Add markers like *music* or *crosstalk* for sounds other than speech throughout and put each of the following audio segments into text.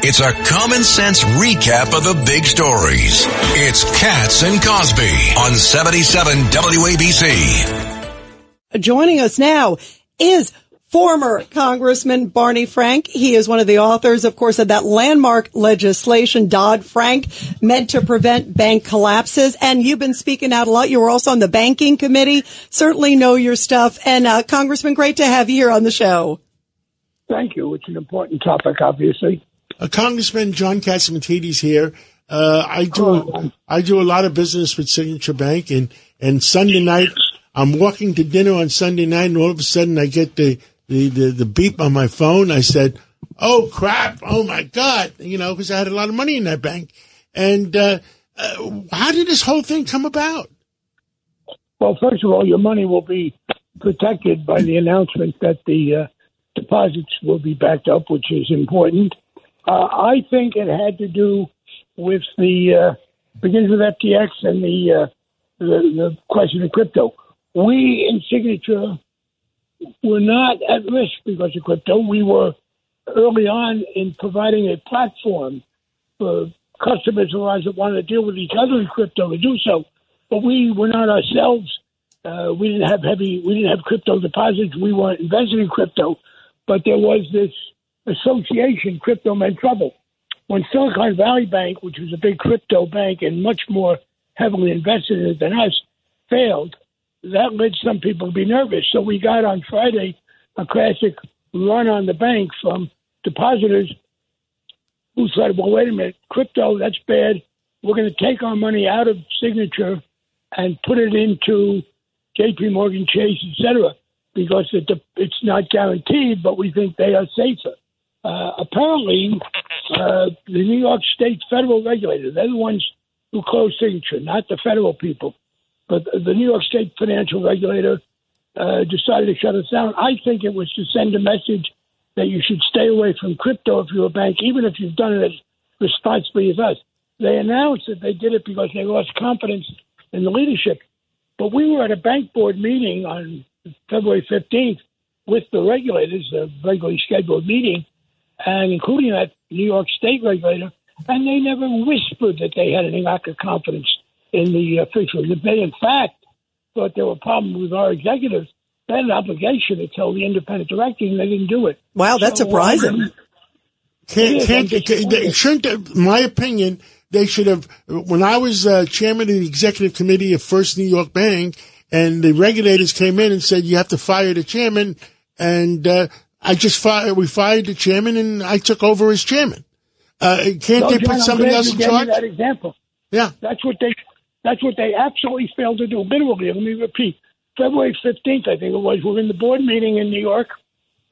It's a common sense recap of the big stories. It's Cats and Cosby on 77 WABC. Joining us now is former Congressman Barney Frank. He is one of the authors, of course, of that landmark legislation, Dodd-Frank, meant to prevent bank collapses. And you've been speaking out a lot. You were also on the banking committee. Certainly know your stuff. And uh, Congressman, great to have you here on the show. Thank you. It's an important topic, obviously. Uh, Congressman John Catsimatidis here. Uh, I do I do a lot of business with Signature Bank, and and Sunday night I'm walking to dinner on Sunday night, and all of a sudden I get the the the, the beep on my phone. I said, "Oh crap! Oh my god!" You know, because I had a lot of money in that bank. And uh, uh, how did this whole thing come about? Well, first of all, your money will be protected by the announcement that the uh, deposits will be backed up, which is important. Uh, I think it had to do with the uh, begins with FTX and the, uh, the the question of crypto. We in Signature were not at risk because of crypto. We were early on in providing a platform for customers of ours that wanted to deal with each other in crypto to do so. But we were not ourselves. Uh, we didn't have heavy. We didn't have crypto deposits. We weren't invested in crypto. But there was this association, crypto meant trouble. When Silicon Valley Bank, which was a big crypto bank and much more heavily invested in it than us, failed, that led some people to be nervous. So we got on Friday a classic run on the bank from depositors who said, well, wait a minute, crypto, that's bad. We're going to take our money out of Signature and put it into JP Morgan Chase, et cetera, because it, it's not guaranteed, but we think they are safer. Uh, apparently, uh, the New York State federal regulator, they're the ones who closed Signature, not the federal people. But the New York State financial regulator uh, decided to shut us down. I think it was to send a message that you should stay away from crypto if you're a bank, even if you've done it as responsibly as us. They announced that they did it because they lost confidence in the leadership. But we were at a bank board meeting on February 15th with the regulators, a regularly scheduled meeting, and including that New York State regulator, and they never whispered that they had any lack of confidence in the officials. If they, in fact, thought there were problems with our executives, they had an obligation to tell the independent director, and they didn't do it. Wow, that's So, surprising. uh, Can't, can't, can't- they shouldn't, my opinion, they should have, when I was uh, chairman of the executive committee of First New York Bank, and the regulators came in and said, you have to fire the chairman, and uh, I just fired, we fired the chairman, and I took over as chairman. Uh, can't No, they John, put somebody else in charge? That example. Yeah. That's what they. That's what they absolutely failed to do. Literally, let me repeat. February fifteenth, I think it was. We're in the board meeting in New York.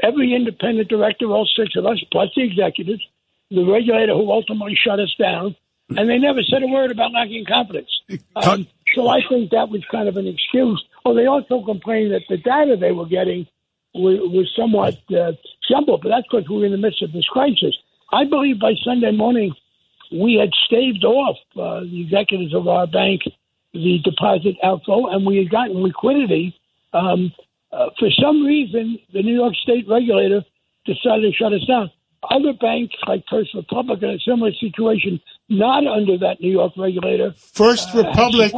Every independent director, all six of us, plus the executives, the regulator who ultimately shut us down, and they never said a word about lacking confidence. *laughs* Um, so I think that was kind of an excuse. Oh, they also complained that the data they were getting was, was somewhat uh, jumbled, but that's because we were in the midst of this crisis. I believe by Sunday morning we had staved off uh, the executives of our bank the deposit outflow, and we had gotten liquidity. Um, uh, for some reason, the New York State regulator decided to shut us down. Other banks, like First Republic, in a similar situation, not under that New York regulator. First uh, Republic,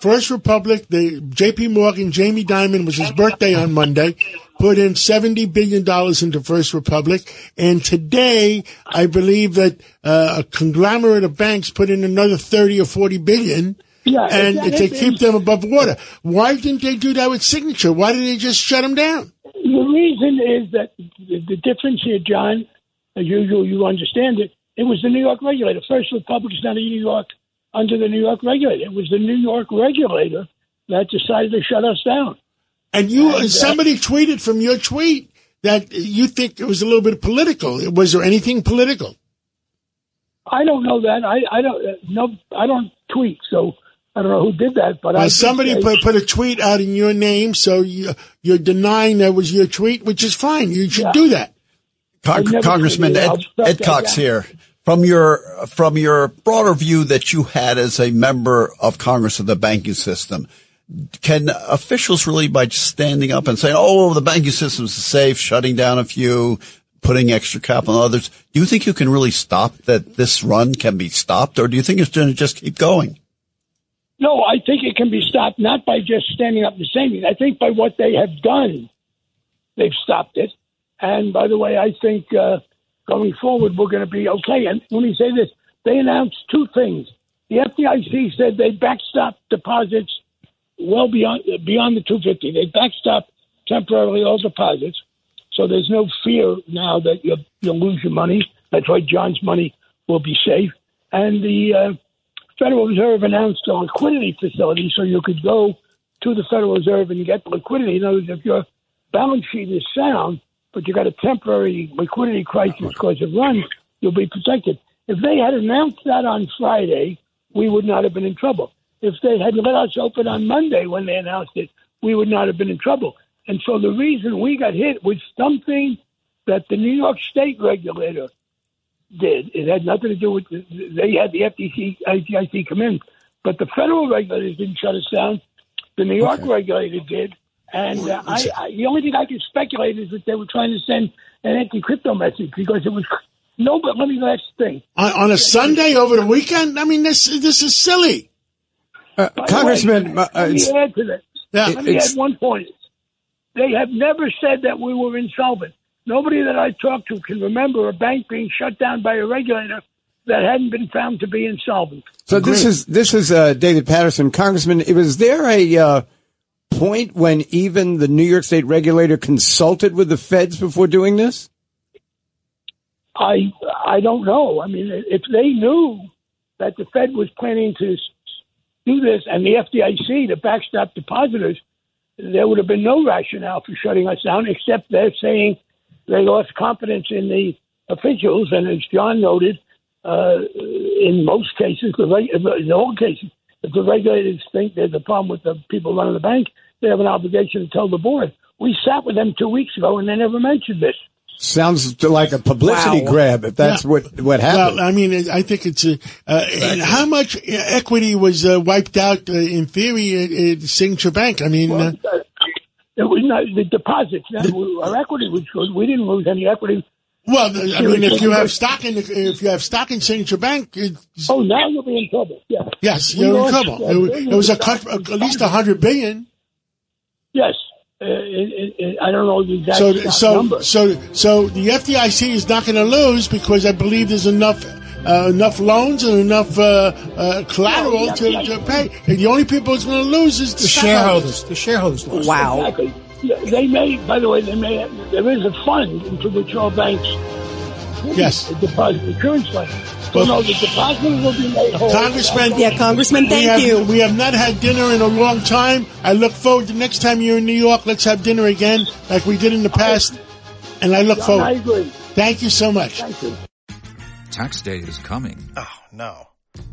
First Republic, the J.P. Morgan, Jamie Dimon was his birthday on Monday, put in seventy billion dollars into First Republic, and today I believe that uh, a conglomerate of banks put in another thirty or forty billion. Yeah, and to keep them above water. Why didn't they do that with Signature? Why did they just shut them down? The reason is that the, the difference here, John, as usual, you understand it. It was the New York regulator. First Republic is not a New York under the New York regulator. It was the New York regulator that decided to shut us down. And you, And, somebody tweeted from your tweet that you think it was a little bit political. Was there anything political? I don't know that. I I don't uh, no. I don't tweet, so I don't know who did that. But I somebody did put, put a tweet out in your name, so you, you're denying that was your tweet, which is fine. You should Yeah. do that. Con- never Congressman. Ed, Ed Cox down. here. From your from your broader view that you had as a member of Congress of the banking system, can officials really by just standing up and saying, "Oh, the banking system is safe," shutting down a few, putting extra cap on others, do you think you can really stop that this run can be stopped, or do you think it's going to just keep going? No, I think it can be stopped not by just standing up and saying it. I think by what they have done, they've stopped it. And by the way, I think uh, going forward we're going to be okay. And let me say this: they announced two things. The FDIC said they backstop deposits well beyond beyond the 250. They backstop temporarily all deposits, so there's no fear now that you'll, you'll lose your money. That's why John's money will be safe. And the uh, Federal Reserve announced a liquidity facility, so you could go to the Federal Reserve and get liquidity. In other words, if your balance sheet is sound, but you've got a temporary liquidity crisis because of runs, you'll be protected. If they had announced that on Friday, we would not have been in trouble. If they had let us open on Monday when they announced it, we would not have been in trouble. And so the reason we got hit was something that the New York State regulator did. It had nothing to do with they had the FTC, ICIC come in, but the federal regulators didn't shut us down. The New York regulator did, and uh, I, I, the only thing I can speculate is that they were trying to send an anti-crypto message because it was no. But let me last thing. On, on a Sunday over the weekend? I mean, this, this is silly. By the Congressman, way, uh, let me add to that. Yeah. Let me add one point. They have never said that we were insolvent. Nobody that I talked to can remember a bank being shut down by a regulator that hadn't been found to be insolvent. So this is this is uh, David Paterson, Congressman. Was there a uh, point when even the New York State regulator consulted with the feds before doing this? I I don't know. I mean, if they knew that the Fed was planning to s- do this and the FDIC to backstop depositors, there would have been no rationale for shutting us down, except they're saying they lost confidence in the officials. And as John noted, uh, in most cases, the in all cases, if the regulators think there's a problem with the people running the bank, they have an obligation to tell the board. We sat with them two weeks ago, and they never mentioned this. Sounds like a publicity Wow. grab. If that's Yeah. what what happened. Well, I mean, I think it's a, uh, and how much equity was uh, wiped out uh, in theory at, at Signature Bank? I mean, uh, Uh, it was not the deposits. That, our equity was good. We didn't lose any equity. well, I mean, if you have stock in, if you have stock in Signature Bank, it's, Oh, now you'll be in trouble. Yeah. yes, We you're in trouble. uh, It, was- it was a cut, at least a hundred billion. Yes. Uh, it, it, it, I don't know the exact So, so, number. so, so the FDIC is not going to lose because I believe there's enough. Uh, enough loans and enough uh, uh, collateral No, to, yeah, to pay. And the only people who's going to lose is the, The shareholders, the shareholders lost. Wow. Exactly. They may, by the way, they may. There is a fund into which all banks Yes. deposit insurance fund. So no, the depositors will be made whole. Congressman, Yeah, Congressman, we thank have, you. We have not had dinner in a long time. I look forward to next time you're in New York. Let's have dinner again, like we did in the past. And I look I forward. agree. Thank you so much. Thank you. Tax day is coming. Oh, no.